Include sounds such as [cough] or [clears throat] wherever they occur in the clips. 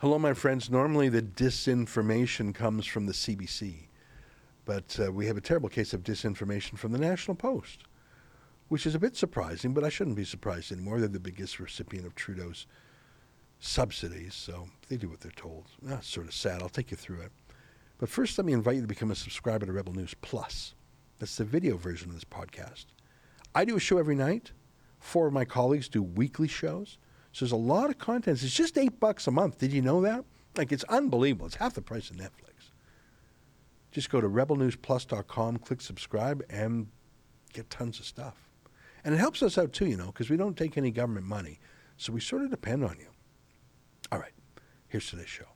Hello, my friends. Normally, the disinformation comes from the CBC, but uh, we have a terrible case of disinformation from the National Post, which is a bit surprising, but I shouldn't be surprised anymore. They're the biggest recipient of Trudeau's subsidies, so they do what they're told. That's sort of sad. I'll take you through it. But first, let me invite you to become a subscriber to Rebel News Plus. That's the video version of this podcast. I do a show every night. Four of my colleagues do weekly shows. So there's a lot of content. It's just eight bucks a month. Did you know that? Like it's unbelievable. It's half the price of Netflix. Just go to rebelnewsplus.com, click subscribe, and get tons of stuff. And it helps us out too, you know, because we don't take any government money. So we sort of depend on you. All right, here's today's show.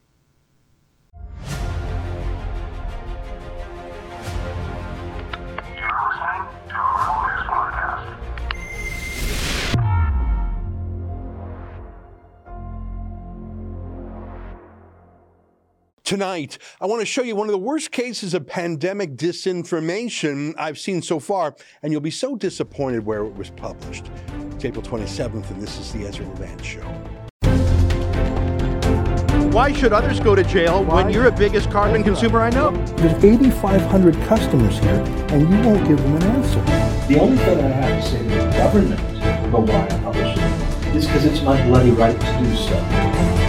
Tonight, I want to show you one of the worst cases of pandemic disinformation I've seen so far, and you'll be so disappointed where it was published. It's April 27th, and this is the Ezra Levant Show. Why should others go to jail Why? when you're the biggest carbon consumer I know? There's 8,500 customers here, and you won't give them an answer. The only thing I have to say to the government about why I publish it is because it's my bloody right to do so.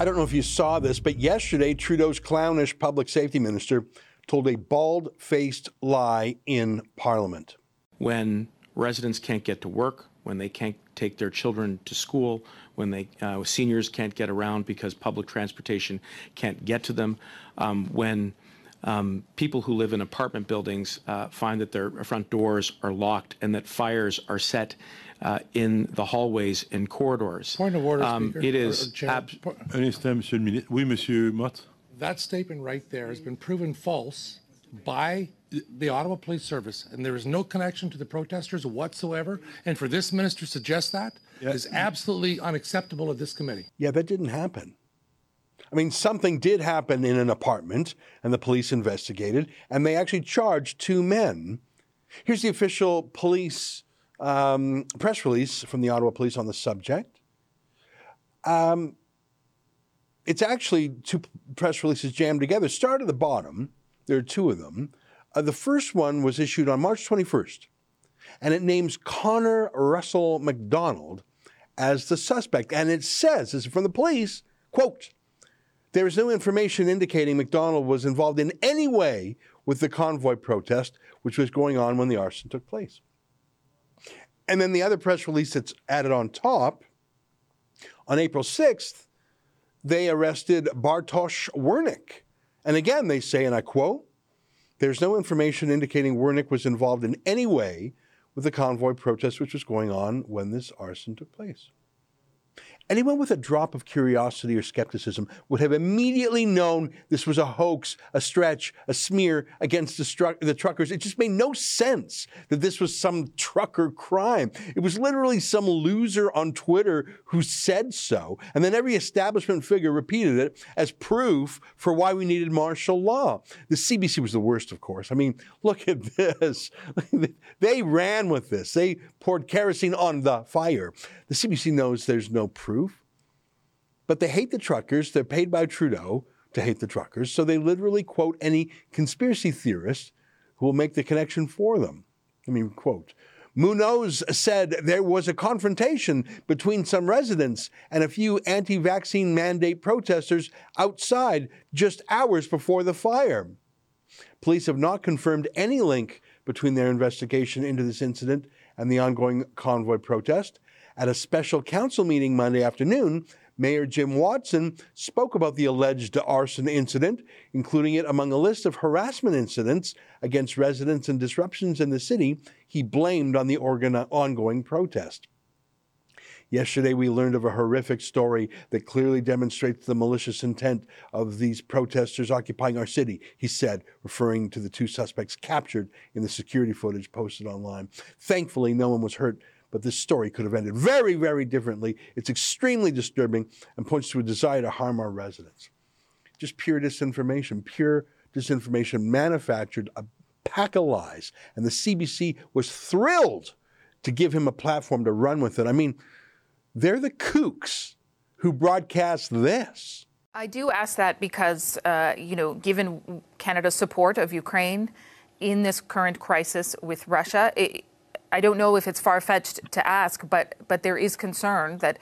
I don't know if you saw this, but yesterday, Trudeau's clownish public safety minister told a bald faced lie in Parliament. when residents can't get to work, when they can't take their children to school, when they uh, seniors can't get around because public transportation can't get to them, um, when um, people who live in apartment buildings uh, find that their front doors are locked and that fires are set uh, in the hallways and corridors. Point of order, Um, Speaker. It or- is or Chair. ab- Po- Un instant, Monsieur le ministre. Oui, Monsieur Motz. That statement right there has been proven false by the Ottawa Police Service, and there is no connection to the protesters whatsoever. And for this minister to suggest that is Yeah. absolutely unacceptable at this committee. Yeah, that didn't happen. I mean, something did happen in an apartment, and the police investigated, and they actually charged two men. Here's the official police um, press release from the Ottawa Police on the subject. Um, it's actually two press releases jammed together. Start at the bottom. There are two of them. Uh, the first one was issued on March 21st, and it names Connor Russell McDonald as the suspect. And it says, this is from the police, quote, there is no information indicating McDonald was involved in any way with the convoy protest, which was going on when the arson took place. And then the other press release that's added on top, on April 6th, they arrested Bartosz Wernick. And again, they say, and I quote, there's no information indicating Wernick was involved in any way with the convoy protest which was going on when this arson took place. Anyone with a drop of curiosity or skepticism would have immediately known this was a hoax, a stretch, a smear against the, stru- the truckers. It just made no sense that this was some trucker crime. It was literally some loser on Twitter who said so. And then every establishment figure repeated it as proof for why we needed martial law. The CBC was the worst, of course. I mean, look at this. [laughs] they ran with this, they poured kerosene on the fire. The CBC knows there's no proof. But they hate the truckers. They're paid by Trudeau to hate the truckers. So they literally quote any conspiracy theorist who will make the connection for them. I mean, quote. Munoz said there was a confrontation between some residents and a few anti vaccine mandate protesters outside just hours before the fire. Police have not confirmed any link between their investigation into this incident and the ongoing convoy protest. At a special council meeting Monday afternoon, Mayor Jim Watson spoke about the alleged arson incident, including it among a list of harassment incidents against residents and disruptions in the city he blamed on the ongoing protest. Yesterday, we learned of a horrific story that clearly demonstrates the malicious intent of these protesters occupying our city, he said, referring to the two suspects captured in the security footage posted online. Thankfully, no one was hurt, but this story could have ended very, very differently. It's extremely disturbing and points to a desire to harm our residents. Just pure disinformation, pure disinformation manufactured a pack of lies. And the CBC was thrilled to give him a platform to run with it. I mean, they're the kooks who broadcast this. I do ask that because, uh, you know, given Canada's support of Ukraine in this current crisis with Russia, it, I don't know if it's far fetched to ask, but but there is concern that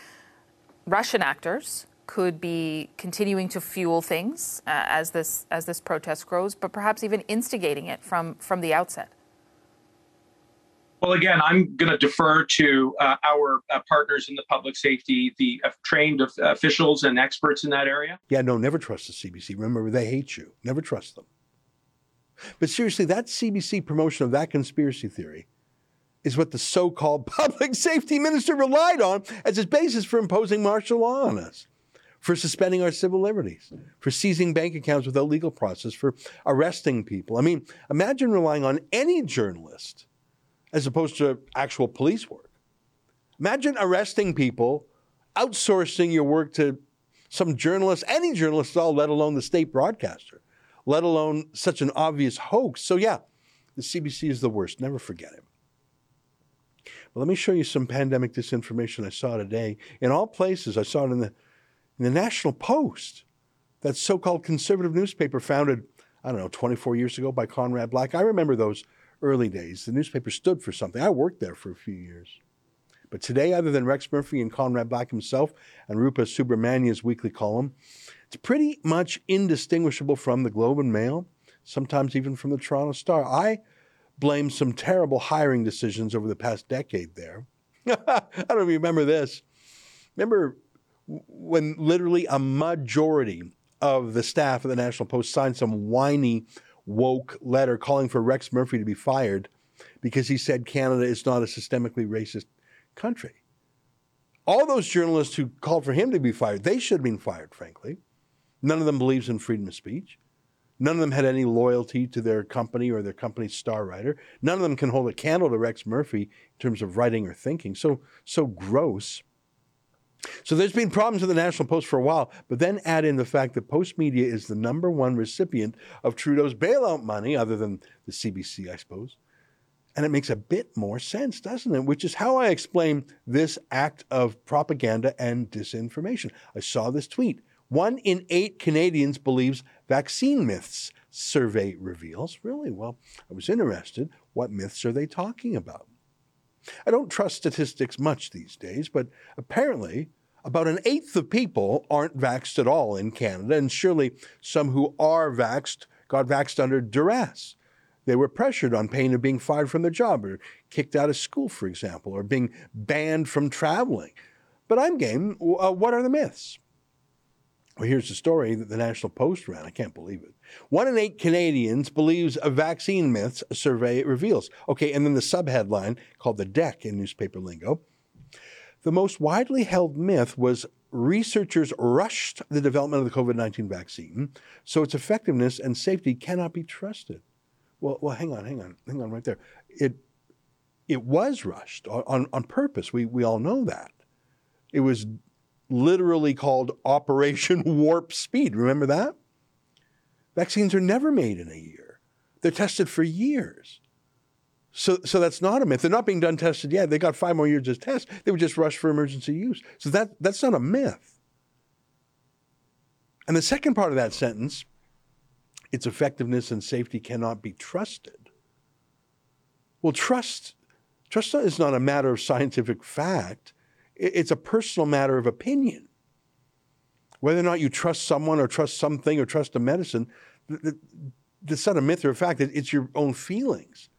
Russian actors could be continuing to fuel things uh, as this as this protest grows, but perhaps even instigating it from from the outset. Well, again, I'm going to defer to uh, our uh, partners in the public safety, the uh, trained officials and experts in that area. Yeah, no, never trust the CBC. Remember, they hate you. Never trust them. But seriously, that CBC promotion of that conspiracy theory is what the so called [laughs] public safety minister relied on as his basis for imposing martial law on us, for suspending our civil liberties, for seizing bank accounts without legal process, for arresting people. I mean, imagine relying on any journalist as opposed to actual police work. Imagine arresting people, outsourcing your work to some journalist, any journalist at all, let alone the state broadcaster, let alone such an obvious hoax. So, yeah, the CBC is the worst. Never forget it. Let me show you some pandemic disinformation I saw today. In all places, I saw it in the, in the National Post, that so called conservative newspaper founded, I don't know, 24 years ago by Conrad Black. I remember those early days. The newspaper stood for something. I worked there for a few years. But today, other than Rex Murphy and Conrad Black himself and Rupa Subramanya's weekly column, it's pretty much indistinguishable from the Globe and Mail, sometimes even from the Toronto Star. I blame some terrible hiring decisions over the past decade there. [laughs] I don't remember this. Remember when literally a majority of the staff of the National Post signed some whiny woke letter calling for Rex Murphy to be fired because he said Canada is not a systemically racist country. All those journalists who called for him to be fired, they should have been fired, frankly. None of them believes in freedom of speech. None of them had any loyalty to their company or their company's star writer. None of them can hold a candle to Rex Murphy in terms of writing or thinking. So, so gross. So there's been problems with the National Post for a while, but then add in the fact that Postmedia is the number one recipient of Trudeau's bailout money, other than the CBC, I suppose. And it makes a bit more sense, doesn't it? Which is how I explain this act of propaganda and disinformation. I saw this tweet. One in eight Canadians believes vaccine myths, survey reveals. Really? Well, I was interested. What myths are they talking about? I don't trust statistics much these days, but apparently about an eighth of people aren't vaxxed at all in Canada, and surely some who are vaxxed got vaxxed under duress. They were pressured on pain of being fired from their job or kicked out of school, for example, or being banned from traveling. But I'm game. Uh, what are the myths? Well, here's the story that the National Post ran. I can't believe it. One in eight Canadians believes a vaccine myths a survey reveals. Okay, and then the subheadline called the deck in newspaper lingo. The most widely held myth was researchers rushed the development of the COVID 19 vaccine, so its effectiveness and safety cannot be trusted. Well, well, hang on, hang on, hang on right there. It, it was rushed on, on, on purpose. We, we all know that. It was literally called Operation [laughs] Warp Speed. Remember that? Vaccines are never made in a year. They're tested for years. So, so that's not a myth. They're not being done tested yet. They got five more years of test. They were just rushed for emergency use. So that, that's not a myth. And the second part of that sentence, its effectiveness and safety cannot be trusted. Well, trust, trust is not a matter of scientific fact. It's a personal matter of opinion. Whether or not you trust someone or trust something or trust a medicine, that's not a myth or a fact. It's your own feelings.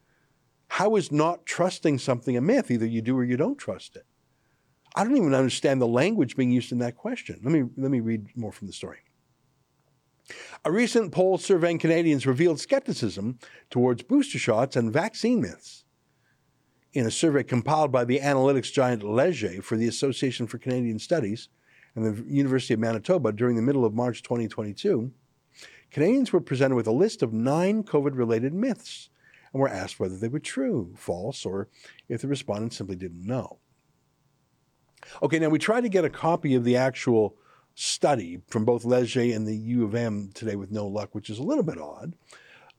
How is not trusting something a myth? Either you do or you don't trust it. I don't even understand the language being used in that question. Let me, let me read more from the story. A recent poll surveying Canadians revealed skepticism towards booster shots and vaccine myths in a survey compiled by the analytics giant Leger for the Association for Canadian Studies and the University of Manitoba during the middle of March 2022, Canadians were presented with a list of nine COVID related myths and were asked whether they were true, false, or if the respondents simply didn't know. Okay, now we tried to get a copy of the actual study from both Leger and the U of M today with no luck, which is a little bit odd.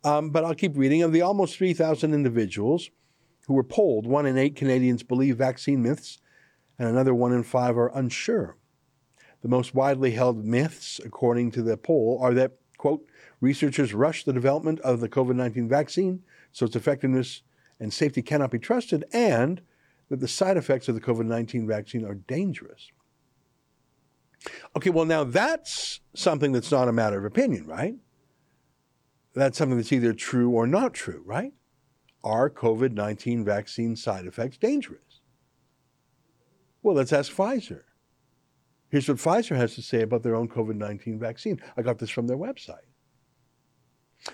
Um, but I'll keep reading. Of the almost 3,000 individuals who were polled, one in eight Canadians believe vaccine myths, and another one in five are unsure. The most widely held myths, according to the poll, are that, quote, researchers rushed the development of the COVID 19 vaccine, so its effectiveness and safety cannot be trusted, and that the side effects of the COVID 19 vaccine are dangerous. Okay, well, now that's something that's not a matter of opinion, right? That's something that's either true or not true, right? Are COVID 19 vaccine side effects dangerous? Well, let's ask Pfizer. Here's what Pfizer has to say about their own COVID 19 vaccine. I got this from their website.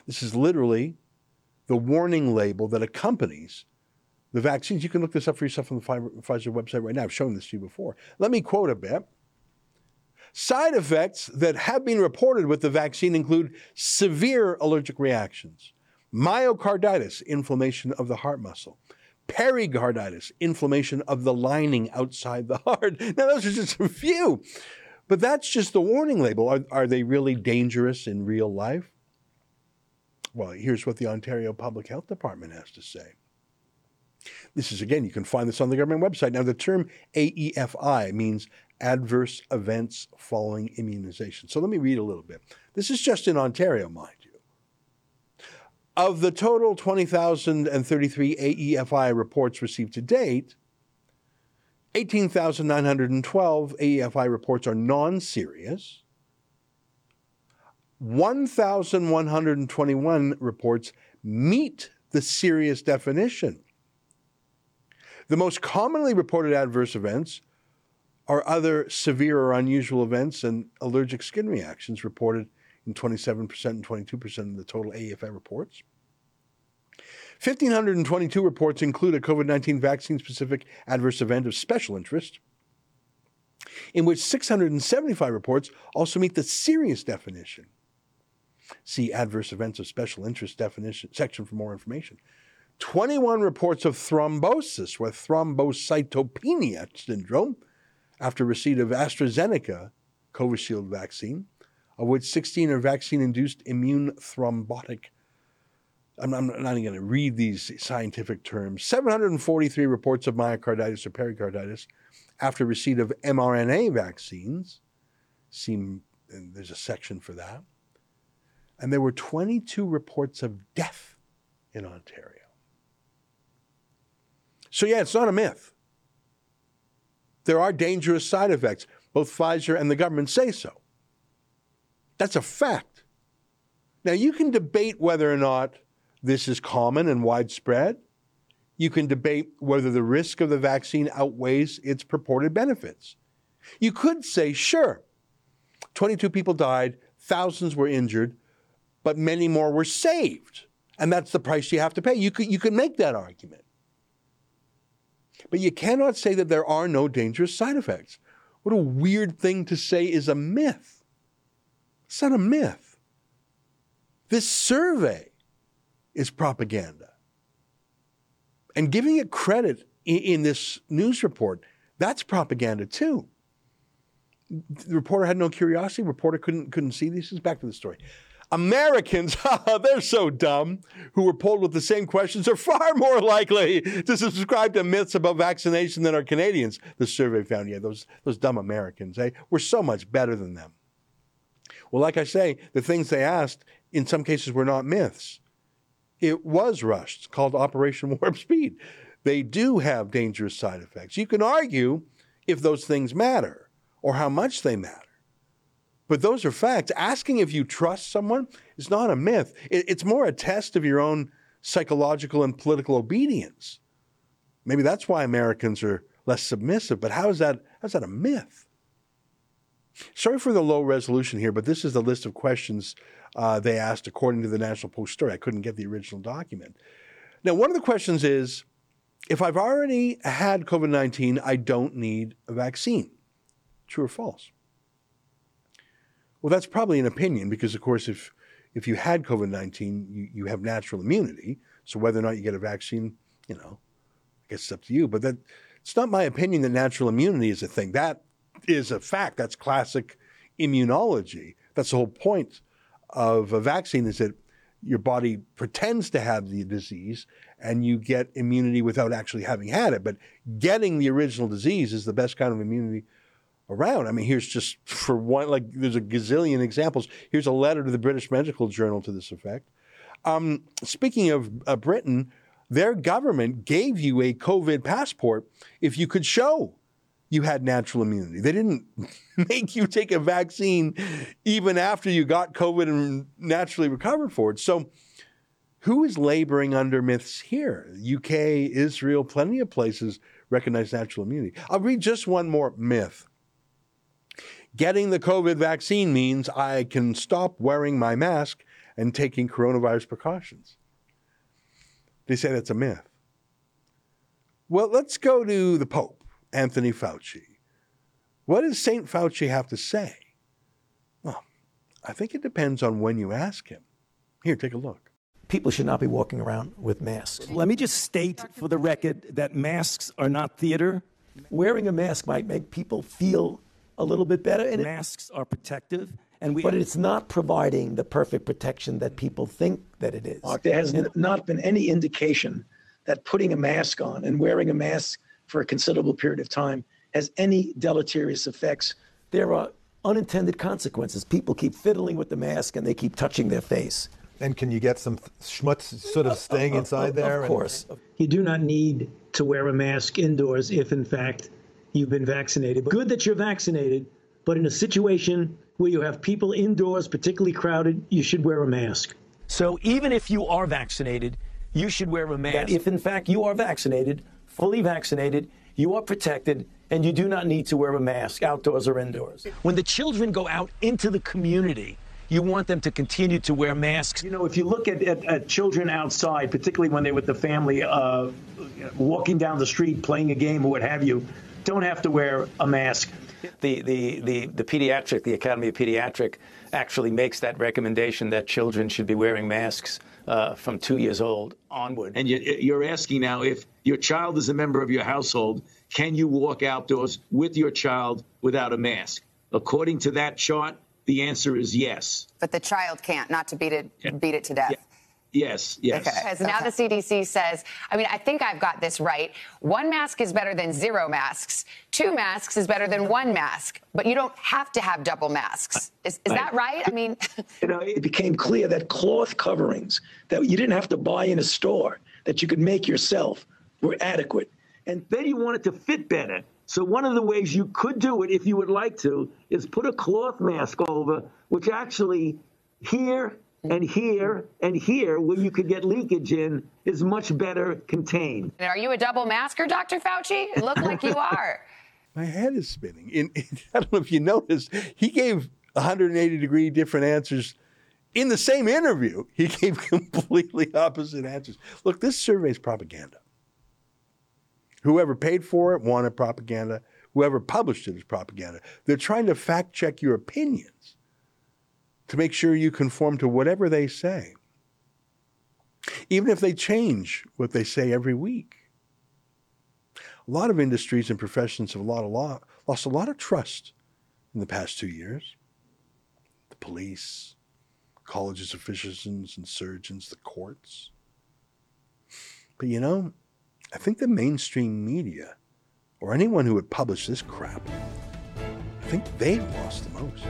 This is literally the warning label that accompanies the vaccines. You can look this up for yourself on the Pfizer website right now. I've shown this to you before. Let me quote a bit. Side effects that have been reported with the vaccine include severe allergic reactions, myocarditis, inflammation of the heart muscle, pericarditis, inflammation of the lining outside the heart. [laughs] Now, those are just a few, but that's just the warning label. Are, are they really dangerous in real life? Well, here's what the Ontario Public Health Department has to say. This is again, you can find this on the government website. Now, the term AEFI means adverse events following immunization. So let me read a little bit. This is just in Ontario, mind. Of the total 20,033 AEFI reports received to date, 18,912 AEFI reports are non serious. 1,121 reports meet the serious definition. The most commonly reported adverse events are other severe or unusual events and allergic skin reactions reported in 27% and 22% of the total AEFI reports. 1,522 reports include a COVID 19 vaccine specific adverse event of special interest, in which 675 reports also meet the serious definition. See adverse events of special interest definition section for more information. 21 reports of thrombosis with thrombocytopenia syndrome after receipt of AstraZeneca Covishield vaccine, of which 16 are vaccine induced immune thrombotic. I'm, I'm not even going to read these scientific terms. 743 reports of myocarditis or pericarditis after receipt of mRNA vaccines. Seem there's a section for that. And there were 22 reports of death in Ontario. So, yeah, it's not a myth. There are dangerous side effects. Both Pfizer and the government say so. That's a fact. Now, you can debate whether or not this is common and widespread. You can debate whether the risk of the vaccine outweighs its purported benefits. You could say, sure, 22 people died, thousands were injured, but many more were saved. And that's the price you have to pay. You could, you could make that argument. But you cannot say that there are no dangerous side effects. What a weird thing to say is a myth. It's not a myth. This survey is propaganda. And giving it credit in, in this news report, that's propaganda too. The reporter had no curiosity. The reporter couldn't couldn't see these things. Back to the story. Americans, [laughs] they're so dumb, who were polled with the same questions are far more likely to subscribe to myths about vaccination than are Canadians, the survey found. Yeah, those, those dumb Americans, eh? We're so much better than them. Well, like I say, the things they asked in some cases were not myths. It was rushed. It's called Operation [laughs] Warp Speed. They do have dangerous side effects. You can argue if those things matter or how much they matter. But those are facts. Asking if you trust someone is not a myth, it's more a test of your own psychological and political obedience. Maybe that's why Americans are less submissive, but how is that, how's that a myth? Sorry for the low resolution here, but this is the list of questions uh, they asked according to the National Post story. I couldn't get the original document. Now, one of the questions is if I've already had COVID 19, I don't need a vaccine. True or false? Well, that's probably an opinion because, of course, if if you had COVID nineteen, you, you have natural immunity. So whether or not you get a vaccine, you know, I guess it's up to you. But that it's not my opinion that natural immunity is a thing. That is a fact. That's classic immunology. That's the whole point of a vaccine is that your body pretends to have the disease and you get immunity without actually having had it. But getting the original disease is the best kind of immunity around. I mean, here's just for one, like there's a gazillion examples. Here's a letter to the British Medical Journal to this effect. Um, speaking of uh, Britain, their government gave you a COVID passport if you could show you had natural immunity. They didn't [laughs] make you take a vaccine even after you got COVID and naturally recovered for it. So, who is laboring under myths here? UK, Israel, plenty of places recognize natural immunity. I'll read just one more myth. Getting the COVID vaccine means I can stop wearing my mask and taking coronavirus precautions. They say that's a myth. Well, let's go to the Pope, Anthony Fauci. What does St. Fauci have to say? Well, I think it depends on when you ask him. Here, take a look. People should not be walking around with masks. Let me just state for the record that masks are not theater. Wearing a mask might make people feel a little bit better, and masks are protective. And we, but it's not providing the perfect protection that people think that it is. Mark, there has not been any indication that putting a mask on and wearing a mask for a considerable period of time has any deleterious effects. There are unintended consequences. People keep fiddling with the mask and they keep touching their face. And can you get some schmutz sort of staying inside there? Of course. You do not need to wear a mask indoors if, in fact, you've been vaccinated. Good that you're vaccinated, but in a situation where you have people indoors, particularly crowded, you should wear a mask. So even if you are vaccinated, you should wear a mask. That if in fact you are vaccinated, fully vaccinated, you are protected, and you do not need to wear a mask outdoors or indoors. When the children go out into the community, you want them to continue to wear masks. You know, if you look at, at, at children outside, particularly when they're with the family, uh, walking down the street, playing a game or what have you, don't have to wear a mask. The, the, the, the pediatric, the Academy of Pediatric actually makes that recommendation that children should be wearing masks uh, from two years old onward. And you're asking now if your child is a member of your household, can you walk outdoors with your child without a mask? According to that chart, the answer is yes. But the child can't, not to beat it, beat it to death. Yeah. Yes, yes. Okay. Because now the CDC says, I mean, I think I've got this right. One mask is better than zero masks. Two masks is better than one mask. But you don't have to have double masks. Is, is that right? I mean, [laughs] you know, it became clear that cloth coverings that you didn't have to buy in a store, that you could make yourself, were adequate. And then you want it to fit better. So one of the ways you could do it, if you would like to, is put a cloth mask over, which actually here and here and here, where you could get leakage in, is much better contained. And are you a double masker, Dr. Fauci? It look like you are. [laughs] My head is spinning. In, in, [laughs] I don't know if you noticed, he gave 180 degree different answers in the same interview. He gave [laughs] completely opposite answers. Look, this survey is propaganda. Whoever paid for it wanted propaganda. Whoever published it is propaganda. They're trying to fact check your opinions to make sure you conform to whatever they say, even if they change what they say every week. A lot of industries and professions have lost a lot of trust in the past two years. The police, colleges of physicians and surgeons, the courts. But you know, I think the mainstream media, or anyone who would publish this crap, I think they've lost the most.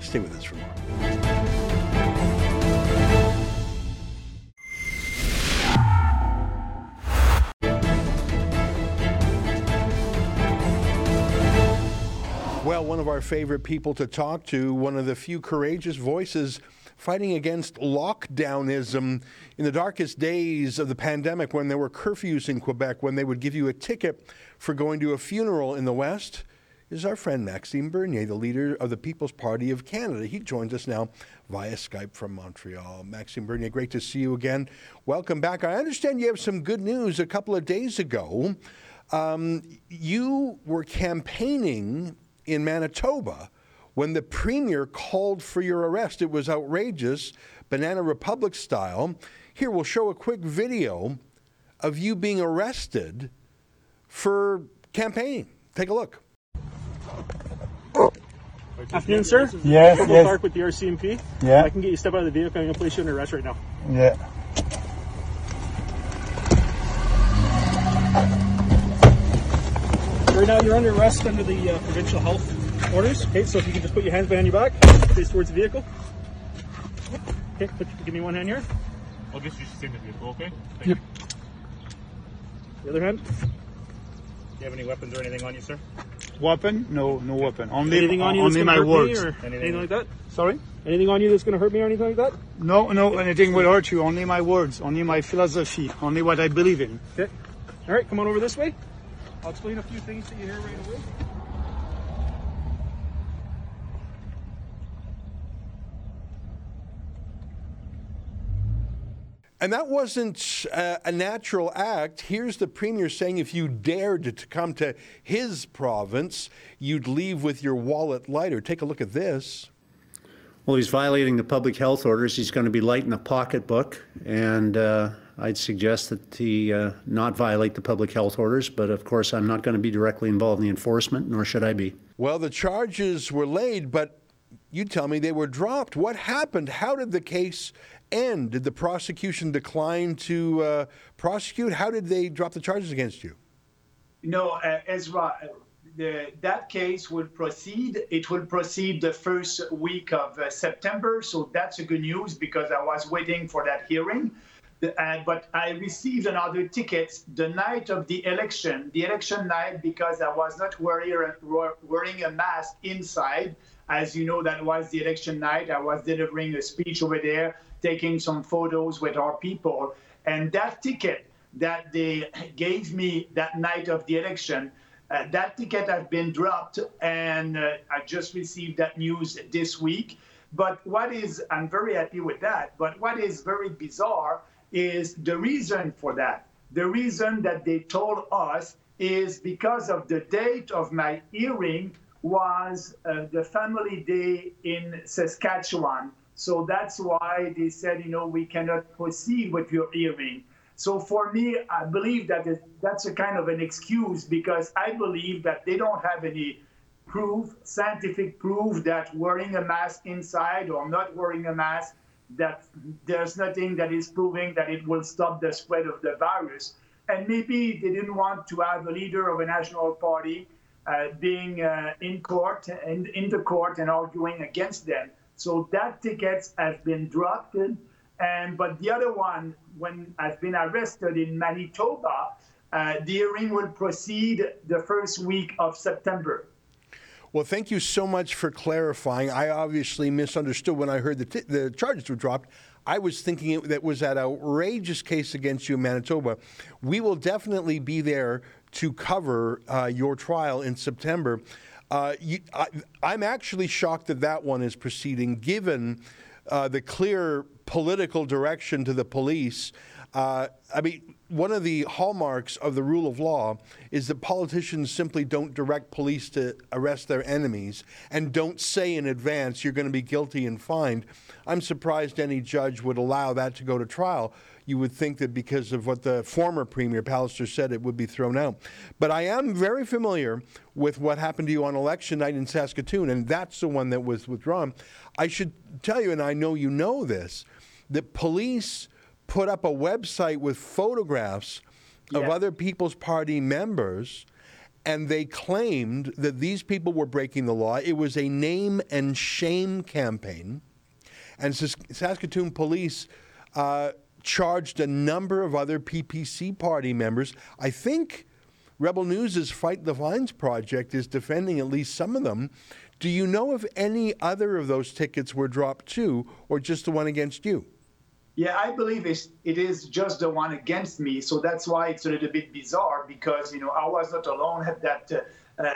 Stay with us for more. Well, one of our favorite people to talk to, one of the few courageous voices fighting against lockdownism in the darkest days of the pandemic when there were curfews in Quebec, when they would give you a ticket for going to a funeral in the West, is our friend Maxime Bernier, the leader of the People's Party of Canada. He joins us now via Skype from Montreal. Maxime Bernier, great to see you again. Welcome back. I understand you have some good news. A couple of days ago, um, you were campaigning in Manitoba when the premier called for your arrest. It was outrageous, Banana Republic style. Here, we'll show a quick video of you being arrested for campaigning. Take a look. Afternoon, sir. Yes, Corporal yes. Clark with the RCMP. Yeah. I can get you step out of the vehicle. I'm going to place you under arrest right now. Yeah. Right now, you're under arrest under the uh, provincial health orders. Okay, so if you can just put your hands behind your back, face towards the vehicle. Okay, put, give me one hand here. I'll just use the same vehicle, okay? Yep. The other hand. Do you have any weapons or anything on you, sir? Weapon? No, no weapon. Only, anything on you that's only going to my hurt words. me or anything like that? Sorry? Anything on you that's going to hurt me or anything like that? No, no, anything will hurt you. Only my words, only my philosophy, only what I believe in. Okay. All right, come on over this way. I'll explain a few things to you here right away. And that wasn't uh, a natural act. Here's the premier saying if you dared to come to his province, you'd leave with your wallet lighter. Take a look at this. Well, he's violating the public health orders. He's going to be light in the pocketbook, and uh, I'd suggest that he uh, not violate the public health orders. But of course, I'm not going to be directly involved in the enforcement, nor should I be. Well, the charges were laid, but you tell me they were dropped. What happened? How did the case end? Did the prosecution decline to uh, prosecute? How did they drop the charges against you? No, uh, Ezra, uh, the, that case will proceed. It will proceed the first week of uh, September, so that's a good news because I was waiting for that hearing. The- uh, but I received another ticket the night of the election, the election night, because I was not wearing, wearing a mask inside. As you know, that was the election night. I was delivering a speech over there, taking some photos with our people. And that ticket that they gave me that night of the election, uh, that ticket has been dropped, and uh, I just received that news this week. But what is, I'm very happy with that, but what is very bizarre is the reason for that. The reason that they told us is because of the date of my hearing was uh, the family day in Saskatchewan. So that's why they said, you know, we cannot proceed with your hearing. So for me, I believe that is, that's a kind of an excuse because I believe that they don't have any proof, scientific proof that wearing a mask inside or not wearing a mask, that there's nothing that is proving that it will stop the spread of the virus. And maybe they didn't want to have a leader of a national party uh, being uh, in court and in the court and arguing against them. So that tickets have been dropped. And but the other one, when I've been arrested in Manitoba, uh, the hearing will proceed the first week of September. Well, thank you so much for clarifying. I obviously misunderstood when I heard the, t- the charges were dropped. I was thinking it, that was that outrageous case against you in Manitoba. We will definitely be there to cover uh, your trial in September. Uh, I, I'm actually shocked that that one is proceeding, given uh, the clear political direction to the police. Uh, I mean, one of the hallmarks of the rule of law is that politicians simply don't direct police to arrest their enemies and don't say in advance you're going to be guilty and fined. I'm surprised any judge would allow that to go to trial. You would think that because of what the former Premier Pallister said, it would be thrown out. But I am very familiar with what happened to you on election night in Saskatoon, and that's the one that was withdrawn. I should tell you, and I know you know this, that police put up a website with photographs of other People's Party members, and they claimed that these people were breaking the law. It was a name and shame campaign, and Sas- Saskatoon police uh, charged a number of other PPC party members. I think Rebel News' Fight the Fines project is defending at least some of them. Do you know if any other of those tickets were dropped too, or just the one against you? Yeah, I believe it's, it is just the one against me. So that's why it's a little bit bizarre because, you know, I was not alone at that uh, uh,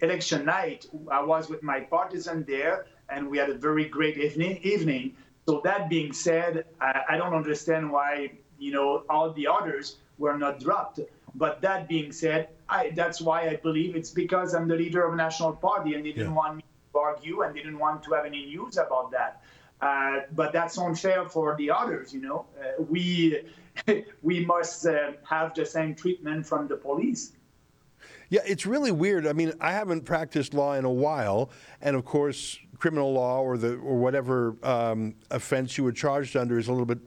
election night. I was with my partisan there and we had a very great evening. evening. So that being said, I, I don't understand why, you know, all the others were not dropped. But that being said, I, that's why I believe it's because I'm the leader of a national party and they didn't want me to argue and they didn't want to have any news about that. Uh, but that's unfair for the others. You know, uh, we [laughs] we must uh, have the same treatment from the police. Yeah, it's really weird. I mean, I haven't practiced law in a while, and of course, criminal law or the or whatever um, offense you were charged under is a little bit,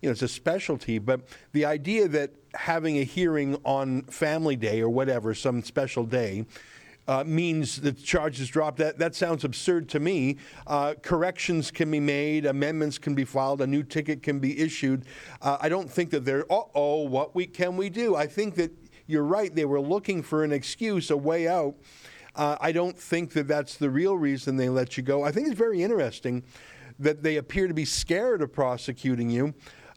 you know, it's a specialty. But the idea that having a hearing on Family Day or whatever, some special day. Uh, means the charges drop. That that sounds absurd to me. Uh, corrections can be made, amendments can be filed, a new ticket can be issued. Uh, I don't think that they're. oh, what we can we do? I think that you're right. They were looking for an excuse, a way out. Uh, I don't think that that's the real reason they let you go. I think it's very interesting that they appear to be scared of prosecuting you.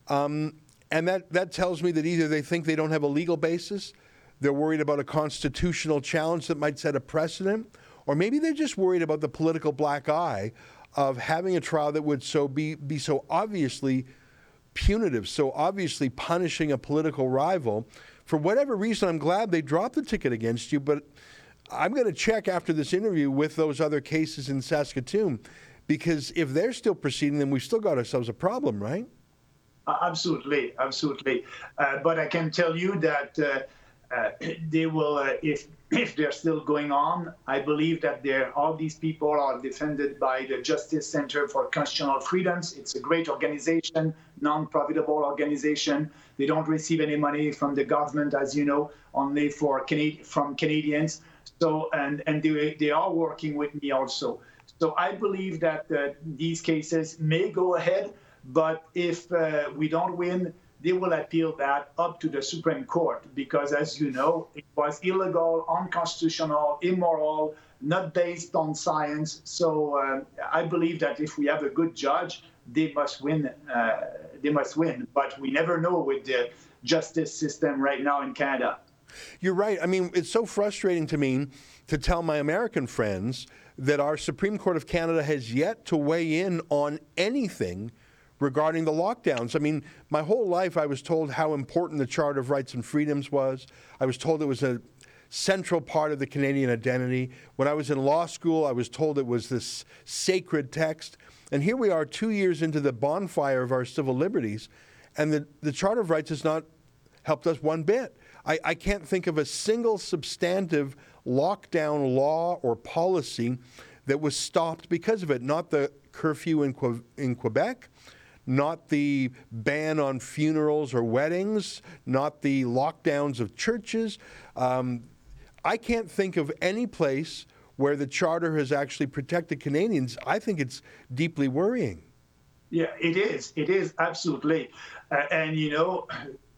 Um, and that, that tells me that either they think they don't have a legal basis, they're worried about a constitutional challenge that might set a precedent, or maybe they're just worried about the political black eye of having a trial that would so be, be so obviously punitive, so obviously punishing a political rival. For whatever reason, I'm glad they dropped the ticket against you, but I'm going to check after this interview with those other cases in Saskatoon because if they're still proceeding, then we've still got ourselves a problem, right? Absolutely, absolutely. Uh, but I can tell you that uh, uh they will, uh, if [clears throat] if they're still going on, I believe that all these people are defended by the Justice Center for Constitutional Freedoms. It's a great organization, non-profitable organization. They don't receive any money from the government, as you know, only for from Canadians. So and and they, they are working with me also. So I believe that uh, these cases may go ahead, but if uh, we don't win, they will appeal that up to the Supreme Court because, as you know, it was illegal, unconstitutional, immoral, not based on science. So uh, I believe that if we have a good judge, they must win. Uh, they must win. But we never know with the justice system right now in Canada. You're right. I mean, it's so frustrating to me to tell my American friends that our Supreme Court of Canada has yet to weigh in on anything regarding the lockdowns. I mean, my whole life I was told how important the Charter of Rights and Freedoms was. I was told it was a central part of the Canadian identity. When I was in law school, I was told it was this sacred text. And here we are, two years into the bonfire of our civil liberties, and the, the Charter of Rights has not helped us one bit. I, I can't think of a single substantive lockdown law or policy that was stopped because of it. Not the curfew in, que- in Quebec, not the ban on funerals or weddings, not the lockdowns of churches. Um, I can't think of any place where the charter has actually protected Canadians. I think it's deeply worrying. Yeah, it is. It is absolutely. Uh, and you know,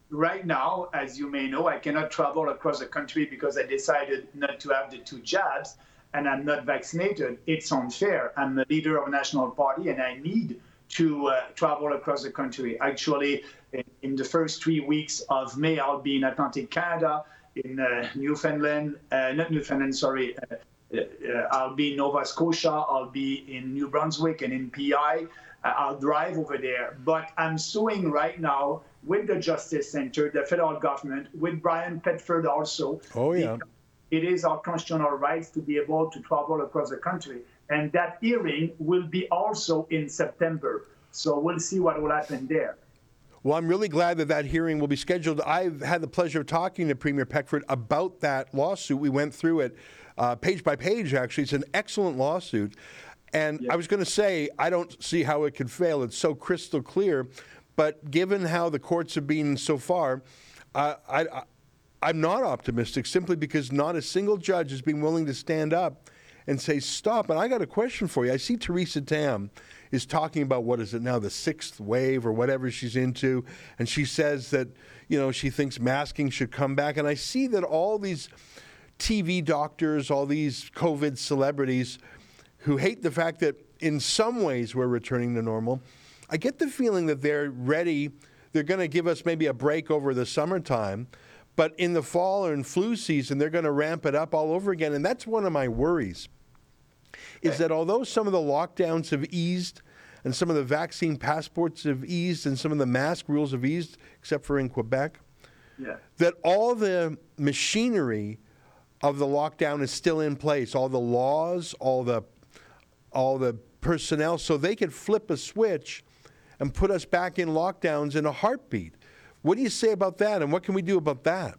right now, as you may know, I cannot travel across the country because I decided not to have the two jabs and I'm not vaccinated. It's unfair. I'm the leader of a national party and I need to uh, travel across the country. Actually, in, in, the first three weeks of May, I'll be in Atlantic Canada, in uh, Newfoundland, uh, not Newfoundland, sorry. Uh, uh, I'll be in Nova Scotia, I'll be in New Brunswick and in PI. Uh, I'll drive over there. But I'm suing right now with the Justice Center, the federal government, with Brian Peckford also. Oh, yeah. It is our constitutional rights to be able to travel across the country. And that hearing will be also in September. So we'll see what will happen there. Well, I'm really glad that that hearing will be scheduled. I've had the pleasure of talking to Premier Peckford about that lawsuit. We went through it uh, page by page, actually. It's an excellent lawsuit. And I was going to say, I don't see how it could fail. It's so crystal clear. But given how the courts have been so far, uh, I, I, I'm not optimistic simply because not a single judge has been willing to stand up and say, stop. And I got a question for you. I see Theresa Tam is talking about what is it now, the sixth wave or whatever she's into. And she says that, you know, she thinks masking should come back. And I see that all these TV doctors, all these COVID celebrities who hate the fact that in some ways we're returning to normal I get the feeling that they're ready. They're going to give us maybe a break over the summertime, but in the fall or in flu season, they're going to ramp it up all over again. And that's one of my worries. Is that although some of the lockdowns have eased, and some of the vaccine passports have eased, and some of the mask rules have eased, except for in Quebec, yeah. that all the machinery of the lockdown is still in place. All the laws, all the all the personnel, so they could flip a switch and put us back in lockdowns in a heartbeat. What do you say about that, and what can we do about that?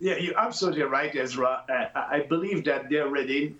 Yeah, you're absolutely right, Ezra. Uh, I believe that they're ready,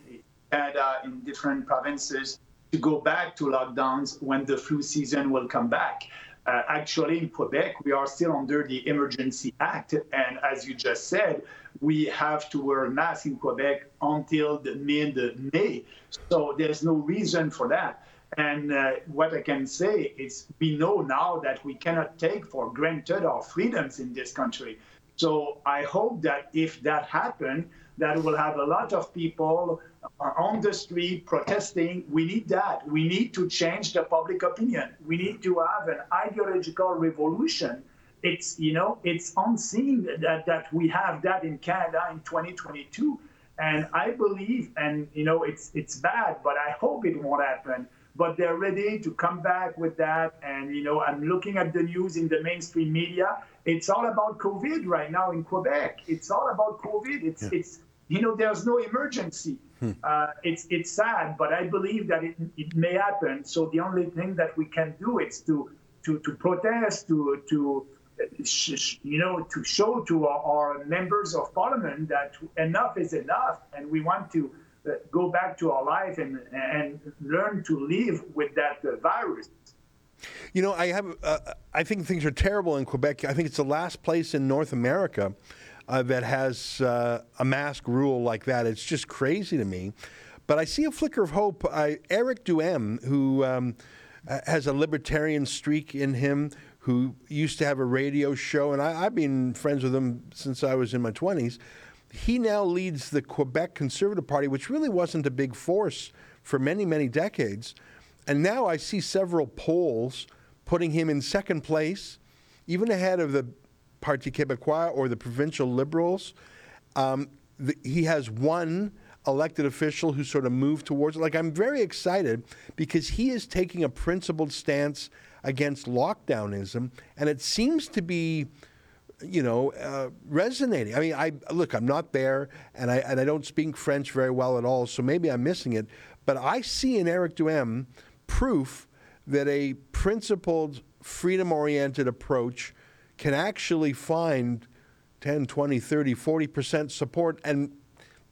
Canada, in different provinces, to go back to lockdowns when the flu season will come back. Uh, actually, in Quebec, we are still under the Emergency Act. And as you just said, we have to wear masks in Quebec until the mid May. So there's no reason for that. And uh, what I can say is we know now that we cannot take for granted our freedoms in this country. So I hope that if that happens, that we'll have a lot of people on the street protesting. We need that. We need to change the public opinion. We need to have an ideological revolution. It's you know it's unseen that that we have that in Canada in 2022, and I believe and you know it's it's bad, but I hope it won't happen. But they're ready to come back with that, and you know I'm looking at the news in the mainstream media. It's all about COVID right now in Quebec. It's all about COVID. It's yeah. it's you know there's no emergency. Hmm. Uh, it's it's sad, but I believe that it, it may happen. So the only thing that we can do is to to to protest, to to you know to show to our, our members of parliament that enough is enough, and we want to uh, go back to our life and and learn to live with that uh, virus. You know, I have. Uh, I think things are terrible in Quebec. I think it's the last place in North America uh, that has uh, a mask rule like that. It's just crazy to me. But I see a flicker of hope. I, Eric Duhaime, who um, has a libertarian streak in him, who used to have a radio show, and I, I've been friends with him since I was in my 20s. He now leads the Quebec Conservative Party, which really wasn't a big force for many, many decades. And now I see several polls putting him in second place, even ahead of the Parti Québécois or the provincial Liberals. Um, the, he has one elected official who sort of moved towards it. Like, I'm very excited because he is taking a principled stance against lockdownism, and it seems to be you know, uh, resonating. I mean, I look, I'm not there, and I and I don't speak French very well at all, so maybe I'm missing it. But I see in Eric Duhaime proof that a principled, freedom-oriented approach can actually find 10, 20, 30, 40% support and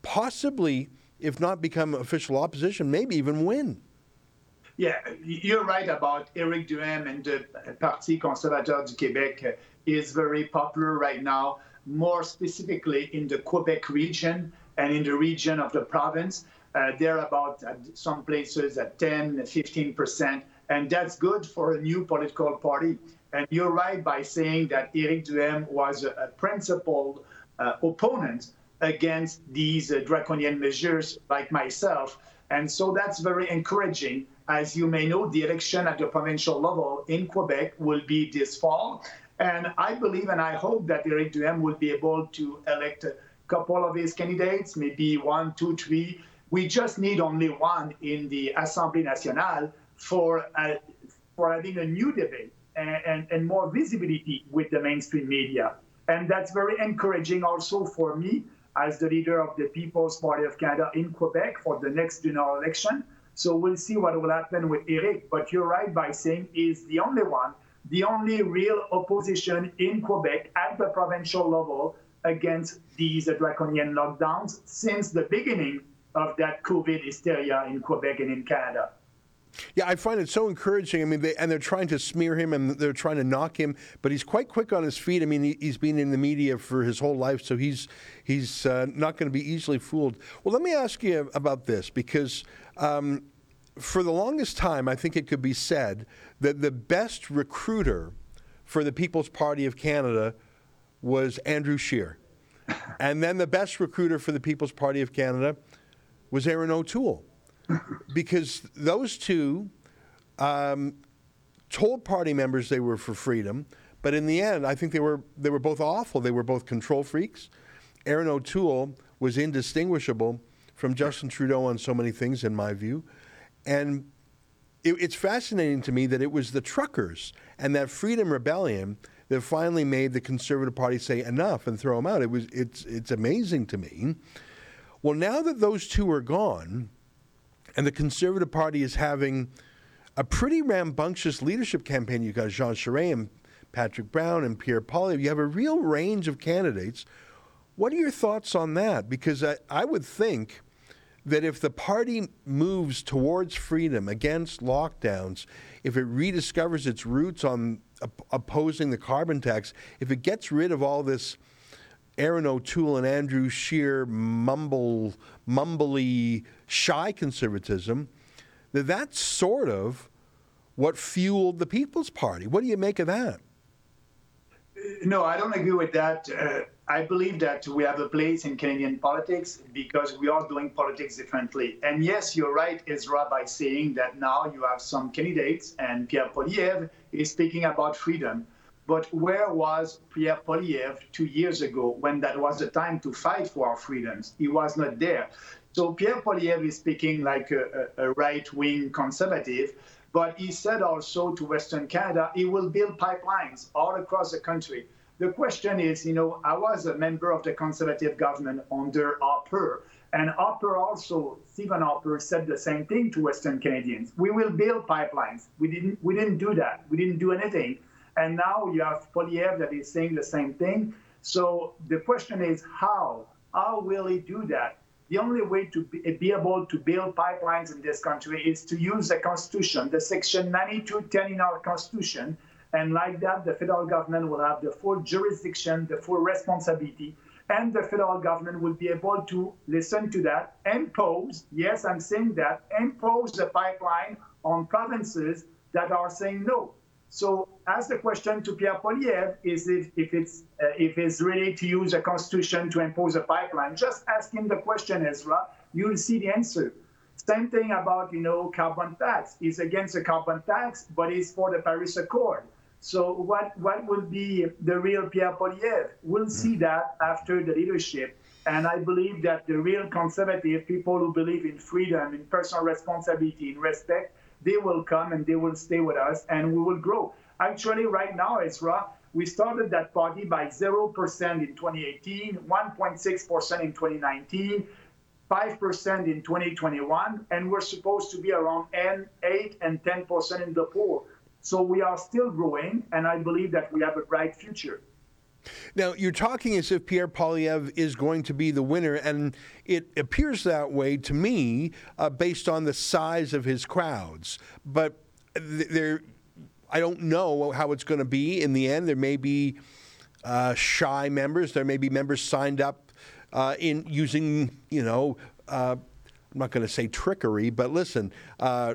possibly, if not become official opposition, maybe even win. Yeah, you're right about Eric Duhaime and the Parti conservateur du Québec is very popular right now, more specifically in the Quebec region and in the region of the province. Uh, they're about at some places at 10, 15 percent, and that's good for a new political party. And you're right by saying that Eric Duhaime was a, a principled uh, opponent against these uh, draconian measures, like myself. And so that's very encouraging. As you may know, the election at the provincial level in Quebec will be this fall. And I believe and I hope that Eric Duhaime will be able to elect a couple of his candidates, maybe one, two, three. We just need only one in the Assemblée nationale for, uh, for having a new debate and, and, more visibility with the mainstream media. And that's very encouraging also for me as the leader of the People's Party of Canada in Quebec for the next general election. So we'll see what will happen with Eric. But you're right by saying he's the only one, the only real opposition in Quebec at the provincial level against these draconian lockdowns since the beginning of that COVID hysteria in Quebec and in Canada. Yeah, I find it so encouraging. I mean, they, and they're trying to smear him and they're trying to knock him, but he's quite quick on his feet. I mean, he, has been in the media for his whole life, so he's he's uh, not going to be easily fooled. Well, let me ask you about this because um, for the longest time, I think it could be said that the best recruiter for the People's Party of Canada was Andrew Scheer, [laughs] and then the best recruiter for the People's Party of Canada was Erin O'Toole because those two um, told party members they were for freedom, but in the end, I think they were they were both awful. They were both control freaks. Erin O'Toole was indistinguishable from Justin Trudeau on so many things, in my view, and it, it's fascinating to me that it was the truckers and that Freedom Rebellion that finally made the Conservative Party say enough and throw him out. It was it's it's amazing to me. Well, now that those two are gone and the Conservative Party is having a pretty rambunctious leadership campaign. You've got Jean Charest and Patrick Brown and Pierre Poilievre. You have a real range of candidates. What are your thoughts on that? Because I, I would think that if the party moves towards freedom against lockdowns, if it rediscovers its roots on op- opposing the carbon tax, if it gets rid of all this Erin O'Toole and Andrew Scheer mumble, mumbly, shy conservatism, that that's sort of what fueled the People's Party. What do you make of that? No, I don't agree with that. Uh, I believe that we have a place in Canadian politics because we are doing politics differently. And yes, you're right, Ezra, by saying that now you have some candidates, and Pierre Poilievre is speaking about freedom. But where was Pierre Poilievre two years ago when that was the time to fight for our freedoms? He was not there. So Pierre Poilievre is speaking like a, a right wing conservative, but he said also to Western Canada he will build pipelines all across the country. The question is, you know, I was a member of the conservative government under Harper, and Harper also, Stephen Harper said the same thing to Western Canadians. We will build pipelines. We didn't. We didn't do that. We didn't do anything. And now you have Poilievre that is saying the same thing. So the question is how? How will he do that? The only way to be able to build pipelines in this country is to use the Constitution, the Section 9210 in our Constitution. And like that, the federal government will have the full jurisdiction, the full responsibility, and the federal government will be able to listen to that, impose, yes, I'm saying that, impose the pipeline on provinces that are saying no. So ask the question to Pierre Poilievre is if, if it's uh, if it's really to use a constitution to impose a pipeline. Just ask him the question, Ezra. You'll see the answer. Same thing about you know carbon tax. He's against the carbon tax, but he's for the Paris Accord. So what what will be the real Pierre Poilievre? We'll see that after the leadership. And I believe that the real conservative people who believe in freedom, in personal responsibility, in respect, they will come and they will stay with us and we will grow. Actually, right now, Ezra, we started that party by 0% in 2018, 1.6% in 2019, 5% in 2021, and we're supposed to be around 8 and 10% in the poll. So we are still growing, and I believe that we have a bright future. Now, you're talking as if Pierre Poilievre is going to be the winner, and it appears that way to me uh, based on the size of his crowds. But there, I don't know how it's going to be in the end. There may be uh, shy members. There may be members signed up uh, in using, you know, uh, I'm not going to say trickery, but listen uh,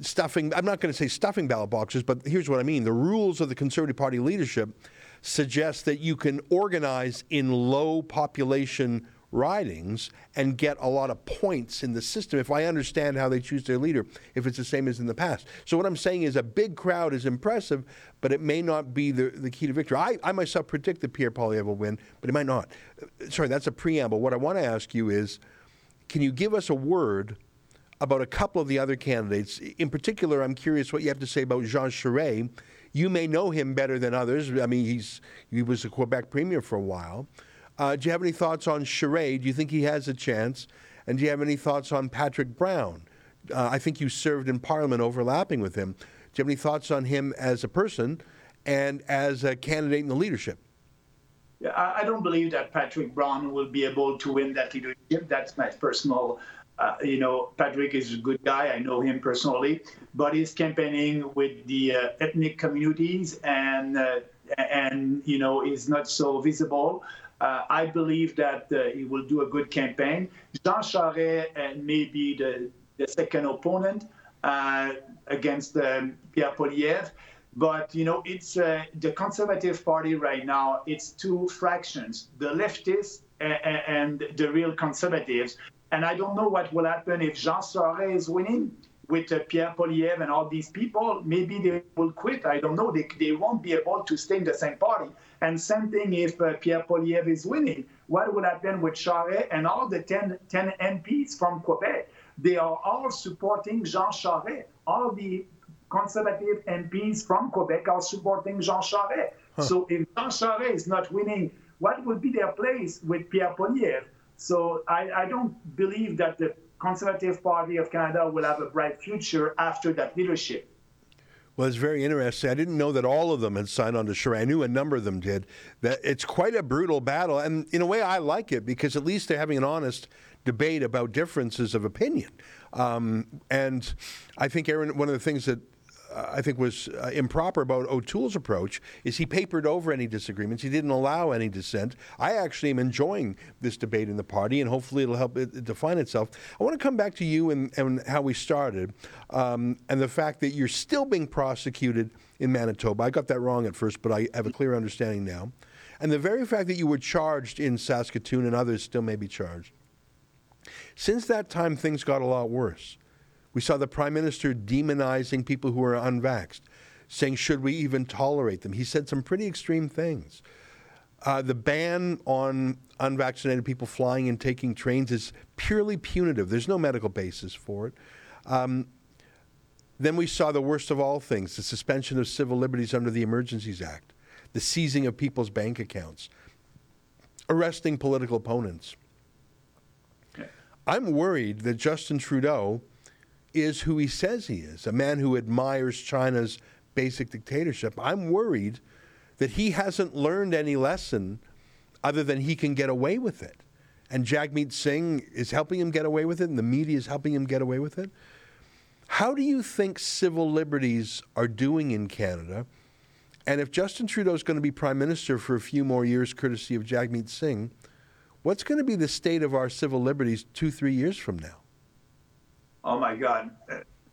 stuffing, I'm not going to say stuffing ballot boxes, but here's what I mean. The rules of the Conservative Party leadership suggests that you can organize in low population ridings and get a lot of points in the system if I understand how they choose their leader, if it's the same as in the past. So, what I'm saying is a big crowd is impressive, but it may not be the, the key to victory. I, I myself predict that Pierre Poilievre will win, but it might not. Uh, sorry, that's a preamble. What I want to ask you is can you give us a word? About a couple of the other candidates. In particular, I'm curious what you have to say about Jean Charest, you may know him better than others. I mean, he's he was a Quebec premier for a while. Uh, do you have any thoughts on Charest? Do you think he has a chance? And do you have any thoughts on Patrick Brown? Uh, I think you served in Parliament overlapping with him. Do you have any thoughts on him as a person and as a candidate in the leadership? Yeah, I don't believe that Patrick Brown will be able to win that leadership. That's my personal uh, you know, Patrick is a good guy. I know him personally, but he's campaigning with the uh, ethnic communities and uh, and you know is not so visible. Uh, I believe that uh, he will do a good campaign. Jean Charest uh, may be the, the second opponent against um, Pierre Poilievre. But you know, it's the Conservative Party right now. It's two fractions: the leftists and, and the real conservatives. And I don't know what will happen if Jean Charest is winning with uh, Pierre Poilievre and all these people. Maybe they will quit. I don't know. They, they won't be able to stay in the same party. And same thing if uh, Pierre Poilievre is winning. What will happen with Charest and all the 10, 10 MPs from Quebec? They are all supporting Jean Charest. All the conservative MPs from Quebec are supporting Jean Charest. Huh. So if Jean Charest is not winning, what will be their place with Pierre Poilievre? So I, I don't believe that the Conservative Party of Canada will have a bright future after that leadership. Well, it's very interesting. I didn't know that all of them had signed on to Charest. I knew a number of them did. That it's quite a brutal battle, and in a way, I like it because at least they're having an honest debate about differences of opinion. Um, and I think Erin, one of the things that I think was uh, improper about O'Toole's approach is he papered over any disagreements. He didn't allow any dissent. I actually am enjoying this debate in the party, and hopefully it'll help it define itself. I want to come back to you and, and how we started, um, and the fact that you're still being prosecuted in Manitoba. I got that wrong at first, but I have a clear understanding now. And the very fact that you were charged in Saskatoon and others still may be charged. Since that time, things got a lot worse. We saw the prime minister demonizing people who are unvaxxed, saying, should we even tolerate them? He said some pretty extreme things. Uh, the ban on unvaccinated people flying and taking trains is purely punitive. There's no medical basis for it. Um, then we saw the worst of all things the suspension of civil liberties under the Emergencies Act, the seizing of people's bank accounts, arresting political opponents. I'm worried that Justin Trudeau is who he says he is a man who admires China's basic dictatorship. I'm worried that he hasn't learned any lesson other than he can get away with it. And Jagmeet Singh is helping him get away with it, and the media is helping him get away with it. How do you think civil liberties are doing in Canada? And if Justin Trudeau is going to be prime minister for a few more years, courtesy of Jagmeet Singh, what's going to be the state of our civil liberties two, three years from now? Oh my God,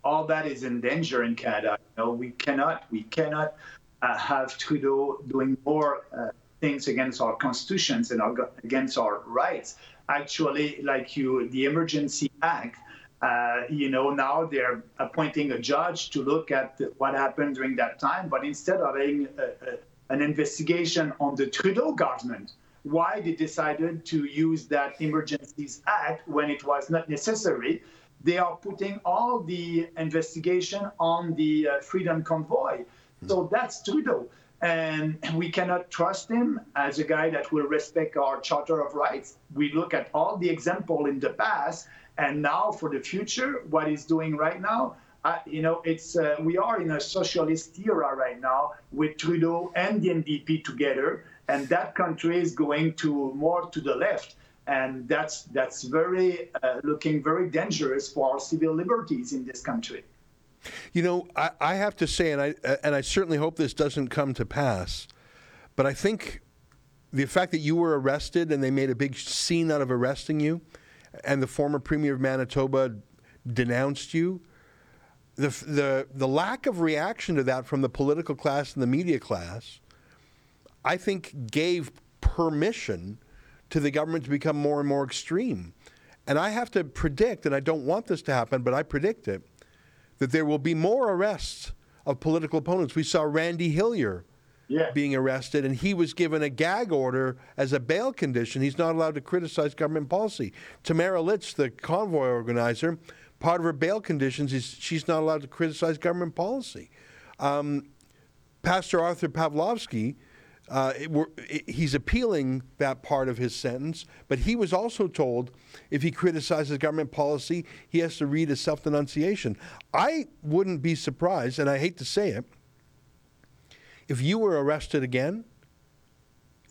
all that is in danger in Canada. Know, we cannot, we cannot uh, have Trudeau doing more uh, things against our constitutions and our, against our rights. Actually, like you, the Emergency Act. Uh, you know, now they're appointing a judge to look at what happened during that time. But instead of having a, a, an investigation on the Trudeau government, why they decided to use that Emergencies Act when it was not necessary they are putting all the investigation on the uh, Freedom Convoy. Mm-hmm. So that's Trudeau. And [clears throat] we cannot trust him as a guy that will respect our Charter of Rights. We look at all the example in the past, and now for the future, what he's doing right now, uh, you know, it's uh, we are in a socialist era right now with Trudeau and the NDP together, and that country is going to more to the left and that's that's very uh, looking very dangerous for our civil liberties in this country. You know, I, I, have to say, and I and I certainly hope this doesn't come to pass, but I think the fact that you were arrested and they made a big scene out of arresting you, and the former premier of Manitoba denounced you. The, the, the lack of reaction to that from the political class and the media class, I think, gave permission to the government to become more and more extreme. And I have to predict, and I don't want this to happen, but I predict it, that there will be more arrests of political opponents. We saw Randy Hillier yeah. being arrested, and he was given a gag order as a bail condition. He's not allowed to criticize government policy. Tamara Lich, the convoy organizer, part of her bail conditions is she's not allowed to criticize government policy. Um, Pastor Arthur Pawlowski uh, it, it, he's appealing that part of his sentence, but he was also told if he criticizes government policy, he has to read a self denunciation. I wouldn't be surprised, and I hate to say it, if you were arrested again,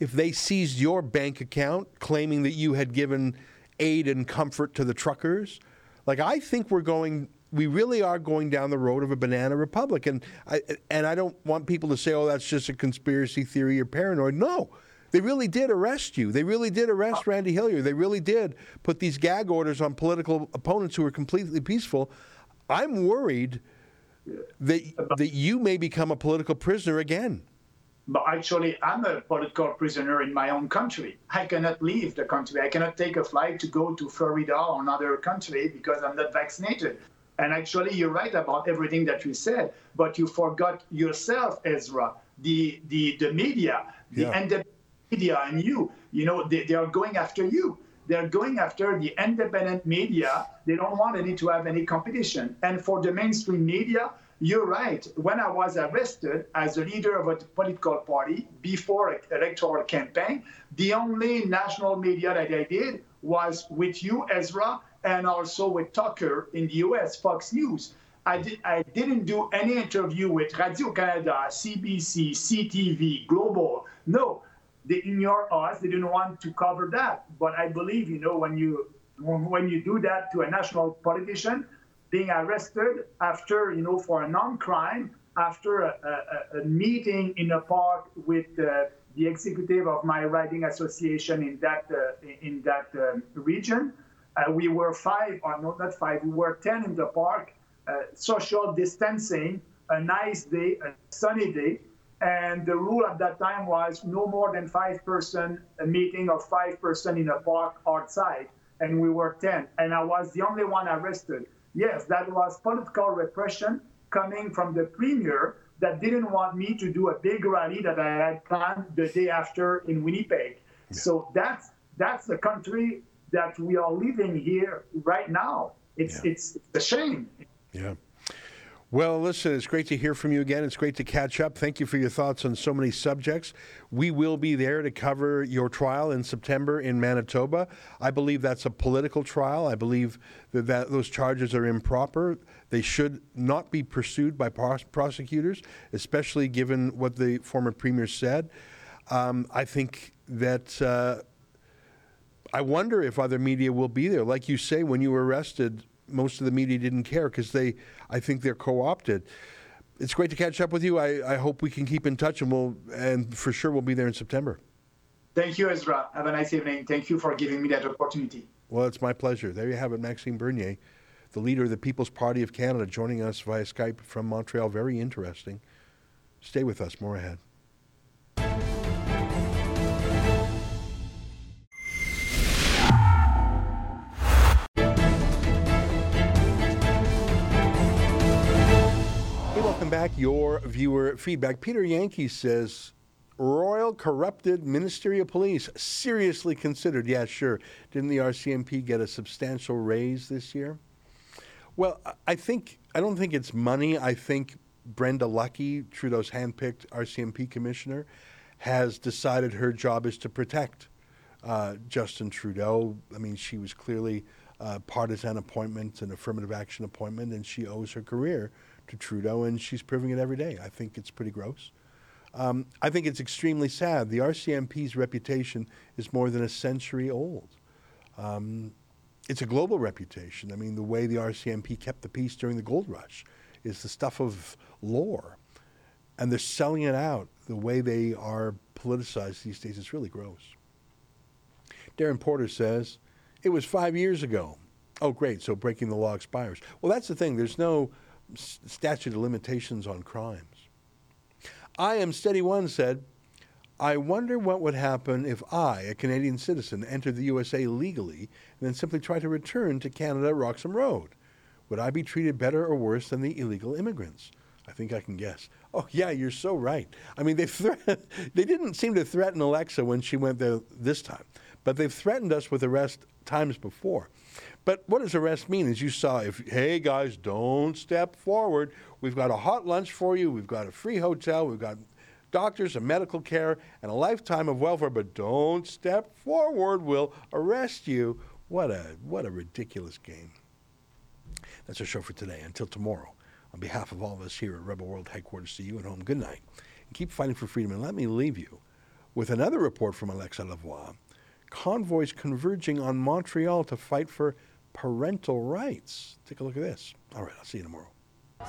if they seized your bank account claiming that you had given aid and comfort to the truckers. Like, I think we're going we really are going down the road of a banana republic. And I, and I don't want people to say, oh, that's just a conspiracy theory or paranoid. No. They really did arrest you. They really did arrest Randy Hillier. They really did put these gag orders on political opponents who are completely peaceful. I'm worried that that you may become a political prisoner again. But actually, I'm a political prisoner in my own country. I cannot leave the country. I cannot take a flight to go to Florida or another country because I'm not vaccinated. And actually, you're right about everything that you said, but you forgot yourself, Ezra, the the, the media, the yeah. independent media, and you. You know, they, they are going after you. They're going after the independent media. They don't want any to have any competition. And for the mainstream media, you're right. When I was arrested as a leader of a political party before an electoral campaign, the only national media that I did was with you, Ezra, and also with Tucker in the US, Fox News. I, did, I didn't do any interview with Radio Canada, CBC, CTV, Global. No, they ignored us. They didn't want to cover that. But I believe, you know, when you when you do that to a national politician, being arrested after, you know, for a non-crime, after a, a, a meeting in a park with uh, the executive of my riding association in that uh, in that um, region, uh, we were five, or not, not five, we were ten in the park, uh, social distancing, a nice day, a sunny day, and the rule at that time was no more than five person, a meeting of five person in a park outside, and we were ten, and I was the only one arrested. Yes, that was political repression coming from the premier that didn't want me to do a big rally that I had planned the day after in Winnipeg. Yeah. So that's that's the country that we are living here right now. It's yeah. it's, it's a shame. Yeah. Well, listen, it's great to hear from you again. It's great to catch up. Thank you for your thoughts on so many subjects. We will be there to cover your trial in September in Manitoba. I believe that's a political trial. I believe that, that those charges are improper. They should not be pursued by pros- prosecutors, especially given what the former premier said. Um, I think that. Uh, I wonder if other media will be there. Like you say, when you were arrested, most of the media didn't care because they, I think they're co-opted. It's great to catch up with you. I, I hope we can keep in touch, and we'll, and for sure we'll be there in September. Thank you, Ezra. Have a nice evening. Thank you for giving me that opportunity. Well, it's my pleasure. There you have it, Maxime Bernier, the leader of the People's Party of Canada, joining us via Skype from Montreal. Very interesting. Stay with us. More ahead. Back your viewer feedback. Peter Yankee says, Royal corrupted ministerial police seriously considered. Yeah, sure. Didn't the RCMP get a substantial raise this year? Well, I think I don't think it's money. I think Brenda Lucki, Trudeau's handpicked RCMP commissioner, has decided her job is to protect uh, Justin Trudeau. I mean, she was clearly a partisan appointment, an affirmative action appointment, and she owes her career to Trudeau, and she's proving it every day. I think it's pretty gross. Um, I think it's extremely sad. The RCMP's reputation is more than a century old. Um, it's a global reputation. I mean, the way the RCMP kept the peace during the gold rush is the stuff of lore. And they're selling it out. The way they are politicized these days It's really gross. Darren Porter says, it was five years ago. Oh, great. So breaking the law expires. Well, that's the thing. There's no statute of limitations on crimes. I Am Steady One said, I wonder what would happen if I, a Canadian citizen, entered the USA legally and then simply tried to return to Canada at Roxham Road. Would I be treated better or worse than the illegal immigrants? I think I can guess. Oh yeah, you're so right. I mean, they thre- [laughs] they didn't seem to threaten Alexa when she went there this time, but they've threatened us with arrest times before. But what does arrest mean? As you saw, if hey guys, don't step forward. We've got a hot lunch for you. We've got a free hotel. We've got doctors and medical care and a lifetime of welfare. But don't step forward. We'll arrest you. What a what a ridiculous game. That's our show for today. Until tomorrow, on behalf of all of us here at Rebel World Headquarters, to you at home. Good night, and keep fighting for freedom. And let me leave you with another report from Alexa Lavoie. Convoys converging on Montreal to fight for parental rights. Take a look at this. All right, I'll see you tomorrow.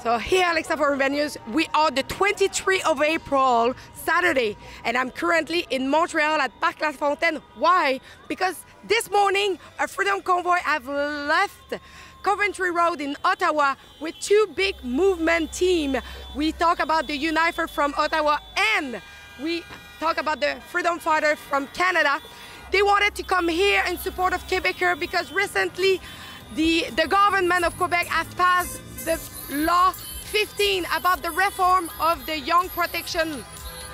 So here, Alexa for Venues, we are the 23 of April, Saturday, and I'm currently in Montreal at Parc La Fontaine. Why? Because this morning, a Freedom Convoy have left Coventry Road in Ottawa with two big movement team. We talk about the Unifer from Ottawa and we talk about the Freedom Fighter from Canada. They wanted to come here in support of Quebecer because recently the, the government of Quebec has passed the law 15 about the reform of the young protection.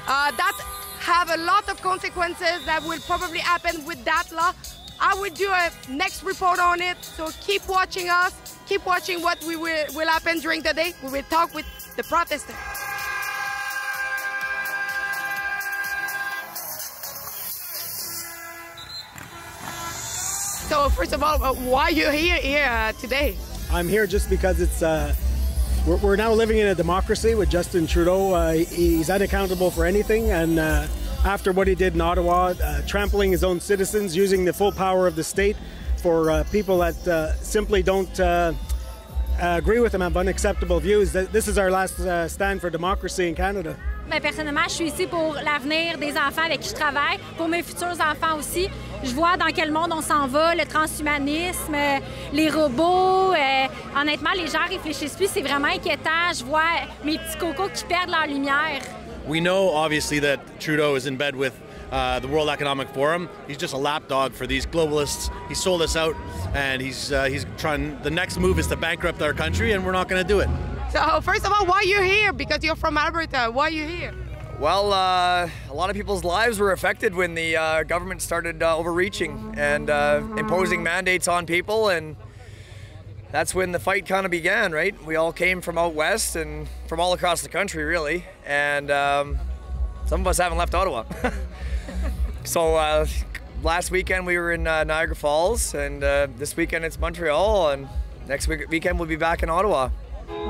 Uh, that have a lot of consequences that will probably happen with that law. I will do a next report on it, so keep watching us, keep watching what we will, will happen during the day. We will talk with the protesters. So first of all, uh, why are you here here uh, today? I'm here just because it's uh, we're, we're now living in a democracy with Justin Trudeau. Uh, he's unaccountable for anything, and uh, after what he did in Ottawa, uh, trampling his own citizens, using the full power of the state for uh, people that uh, simply don't uh, agree with him, have unacceptable views. This is our last stand for democracy in Canada. Mais personnellement, je suis ici pour l'avenir des enfants avec qui je travaille, pour mes futurs enfants aussi. Je vois dans quel monde on s'en va, le transhumanisme, les robots. Euh, honnêtement, les gens réfléchissent plus, c'est vraiment inquiétant. Je vois mes petits cocos qui perdent leur lumière. We know, obviously, that Trudeau is in bed with uh, the World Economic Forum. He's just a lapdog for these globalists. He sold us out, and he's uh, he's trying. The next move is to bankrupt our country, and we're not going to do it. So first of all, why are you here? Because you're from Alberta. Why are you here? Well, uh, a lot of people's lives were affected when the uh, government started uh, overreaching and uh, imposing mandates on people, and that's when the fight kind of began, right? We all came from out west and from all across the country, really, and um, some of us haven't left Ottawa. [laughs] so uh, last weekend we were in uh, Niagara Falls, and this weekend it's Montreal, and next week- weekend we'll be back in Ottawa.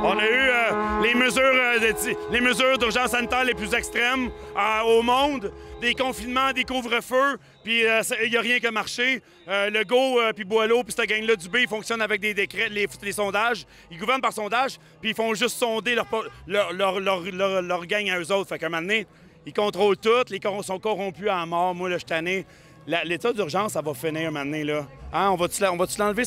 On a eu euh, les mesures, euh, les mesures d'urgence sanitaire les plus extrêmes euh, au monde, des confinements, des couvre-feux, puis il n'y a rien qui a marché. le Go, puis Boileau, puis cette gang-là du B, ils fonctionnent avec des décrets, les, sondages. Ils gouvernent par sondage, puis ils font juste sonder leur, leur, gang à eux autres. Fait qu'à un moment donné, ils contrôlent tout, les sont corrompus à mort. Moi, là, je suis. L'état d'urgence, ça va finir maintenant. Là. Hein, on va-tu l'enlever?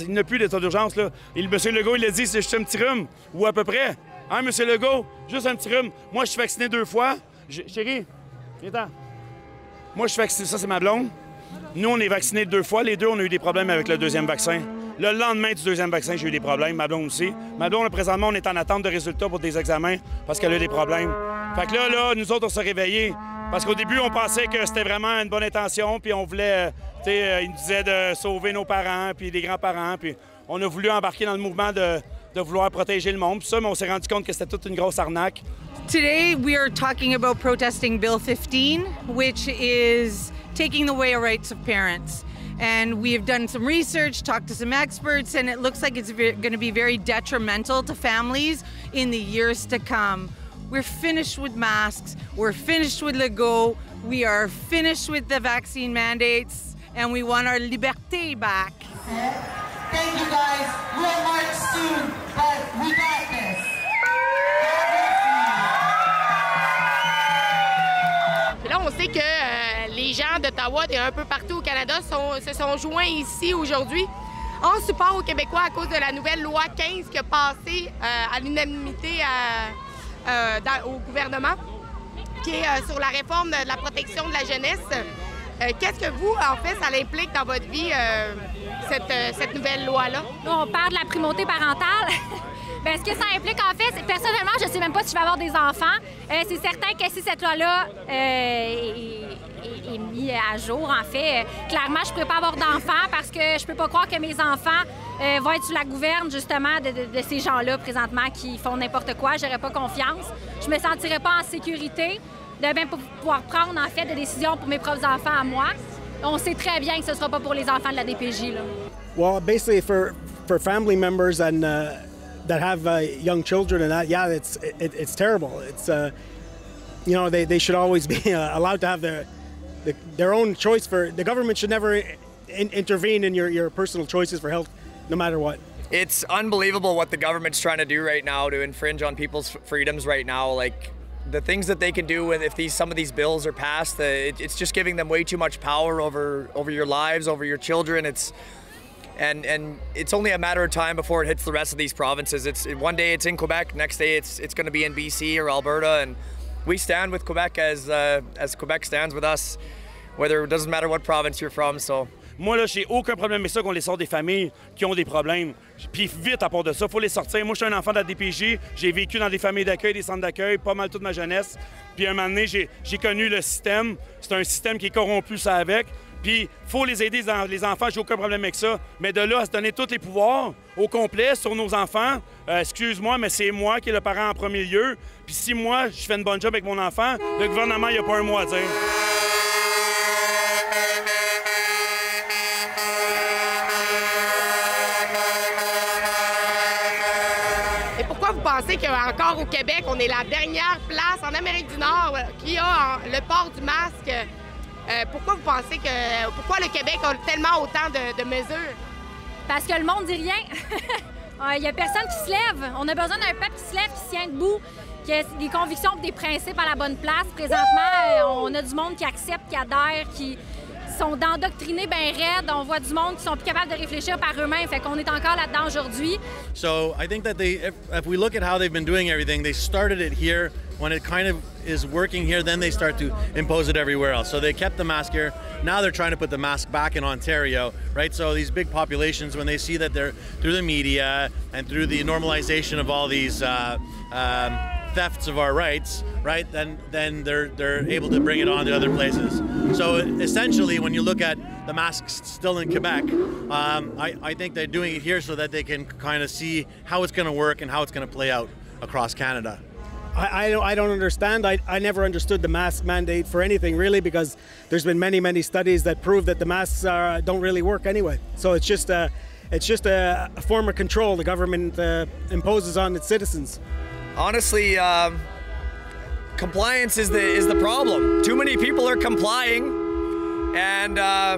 Il n'y a plus d'état d'urgence. Là. Et Legault, il a dit c'est juste un petit rhume, ou à peu près. Hein, monsieur Legault? Juste un petit rhume. Moi, je suis vacciné deux fois. Chérie, viens Moi, je suis vacciné. Ça, c'est ma blonde. Nous, on est vaccinés deux fois. Les deux, on a eu des problèmes avec le deuxième vaccin. Le lendemain du deuxième vaccin, j'ai eu des problèmes. Ma blonde aussi. Ma blonde, présentement, on est en attente de résultats pour des examens parce qu'elle a eu des problèmes. Fait que là, là, nous autres, on s'est réveillés. Parce qu'au début, on pensait que c'était vraiment une bonne intention, puis on voulait, euh, tu sais, euh, ils nous disaient de sauver nos parents, puis les grands-parents, puis on a voulu embarquer dans le mouvement de, de vouloir protéger le monde. Puis ça, mais on s'est rendu compte que c'était toute une grosse arnaque. Today, we are talking about protesting Bill 15, which is taking away the rights of parents. And we have done some research, talked to some experts, and it looks like it's going to be very detrimental to families in the years to come. We're finished with masks. We're finished with Legault. We are finished with the vaccine mandates, and we want our liberté back. Thank you guys. We'll march soon, but we got this. là, on sait que euh, les gens d'Ottawa et un peu partout au Canada sont, se sont joints ici aujourd'hui en support aux Québécois à cause de la nouvelle loi 15 qui a passé euh, à l'unanimité à euh, au gouvernement, qui est euh, sur la réforme de la protection de la jeunesse. Euh, qu'est-ce que vous, en fait, ça l'implique dans votre vie, cette, cette, nouvelle loi-là? On parle de la primauté parentale. [laughs] Bien, ce que ça implique, en fait, personnellement, je ne sais même pas si je vais avoir des enfants. c'est certain que si cette loi-là est, mise à jour, en fait, clairement, je ne pourrais pas avoir d'enfants parce que je ne peux pas croire que mes enfants euh, va être sous la gouverne justement de, ces gens-là présentement qui font n'importe quoi. J'aurais pas confiance. Je me sentirais pas en sécurité de pouvoir prendre en fait des décisions pour mes propres enfants à moi. On sait très bien que ce sera pas pour les enfants de la DPJ. Là. Well, basically for for family members and uh, that have uh, young children and that, yeah, it's it, it's terrible. It's uh, you know they, they should always be uh, allowed to have their the, their own choice for the government should never in, intervene in your, your personal choices for health no matter what. It's unbelievable what the government's trying to do right now to infringe on people's freedoms right now. Like the things that they can do with if these some of these bills are passed, uh, it, it's just giving them way too much power over over your lives, over your children. It's and and it's only a matter of time before it hits the rest of these provinces. It's one day it's in Quebec, next day it's it's going to be in BC or Alberta, and we stand with Quebec as uh, as Quebec stands with us. Whether it doesn't matter what province you're from, so. Moi, là, j'ai aucun problème mais ça qu'on les sort des familles qui ont des problèmes. Puis vite à part de ça, faut les sortir. Moi, je suis un enfant de la DPJ. J'ai vécu dans des familles d'accueil, des centres d'accueil, pas mal toute ma jeunesse. Puis un moment donné, j'ai connu le système. C'est un système qui est corrompu, ça avec. Puis faut les aider, les enfants, j'ai aucun problème avec ça. Mais de là à se donner tous les pouvoirs au complet sur nos enfants, euh, excuse-moi, mais c'est moi qui est le parent en premier lieu. Puis si moi, je fais une bonne job avec mon enfant, le gouvernement, il n'y a pas un mot à dire. pourquoi vous pensez qu'encore au Québec, on est la dernière place en Amérique du Nord qui a le port du masque? Euh, pourquoi vous pensez que. Pourquoi le Québec a tellement autant de, mesures? Parce que le monde dit rien. [laughs] Il n'y a personne qui se lève. On a besoin d'un peuple qui se lève, qui se tient debout, qui a des convictions des principes à la bonne place. Présentement, euh, on a du monde qui accepte, qui adhère, qui sont endoctrinés bien. On voit du monde qui sont plus capables de réfléchir par eux-mêmes. Fait qu'on est encore là-dedans aujourd'hui. So I think that they, if, if we look at how they've been doing everything, they started it here. When it kind of is working here, then they start to impose it everywhere else. So they kept the mask here. Now they're trying to put the mask back in Ontario, right? So these big populations, when they see that they're through the media and through the normalization of all these uh, um, thefts of our rights, right? Then then they're they're able to bring it on to other places. So essentially, when you look at the masks still in Quebec, um, I, I think they're doing it here so that they can kind of see how it's going to work and how it's going to play out across Canada. I, I, don't, I don't understand. I, I never understood the mask mandate for anything really because there's been many, many studies that prove that the masks are, don't really work anyway. So it's just a, it's just a, a form of control the government uh, imposes on its citizens. Honestly, um, compliance is the is the problem. Too many people are complying, and uh,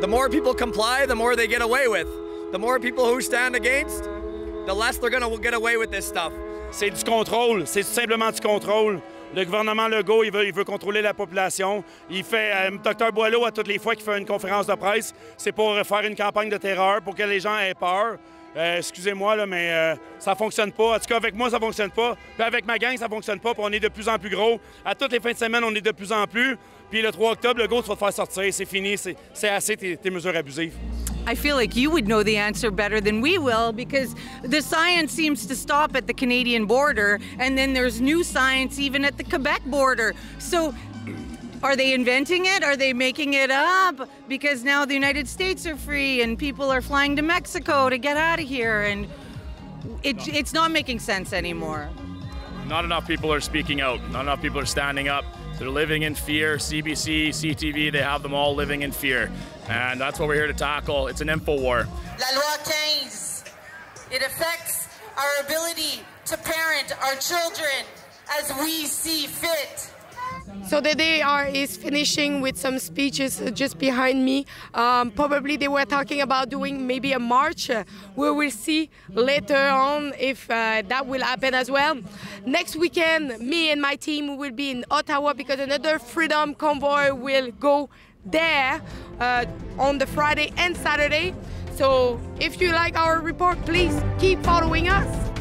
the more people comply, the more they get away with. The more people who stand against, the less they're gonna get away with this stuff. C'est du contrôle, c'est simplement du contrôle. Le gouvernement Legault, il veut, il veut contrôler la population. Il fait, euh, Dr Boileau, à toutes les fois qu'il fait une conférence de presse, c'est pour faire une campagne de terreur, pour que les gens aient peur. Euh, excusez-moi, mais euh, ça fonctionne pas. En tout cas, avec moi, ça fonctionne pas. Puis avec ma gang, ça fonctionne pas. Puis on est de plus en plus gros. À toutes les fins de semaine, on est de plus en plus. Puis le 3 octobre, le go, tu vas te faire sortir. C'est fini. C'est c'est assez tes, tes mesures abusives. I feel like you would know the answer better than we will because the science seems to stop at the Canadian border and then there's new science even at the Quebec border. So are they inventing it? Are they making it up? Because now the United States are free and people are flying to Mexico to get out of here and it, it's not making sense anymore. Not enough people are speaking out. Not enough people are standing up. They're living in fear. CBC, CTV, they have them all living in fear. And that's what we're here to tackle. It's an info war. La loi 15. It affects our ability to parent our children as we see fit. So the day are is finishing with some speeches just behind me. Um, probably they were talking about doing maybe a march. We will see later on if uh, that will happen as well. Next weekend, me and my team will be in Ottawa because another Freedom Convoy will go there uh, on the Friday and Saturday. So if you like our report, please keep following us.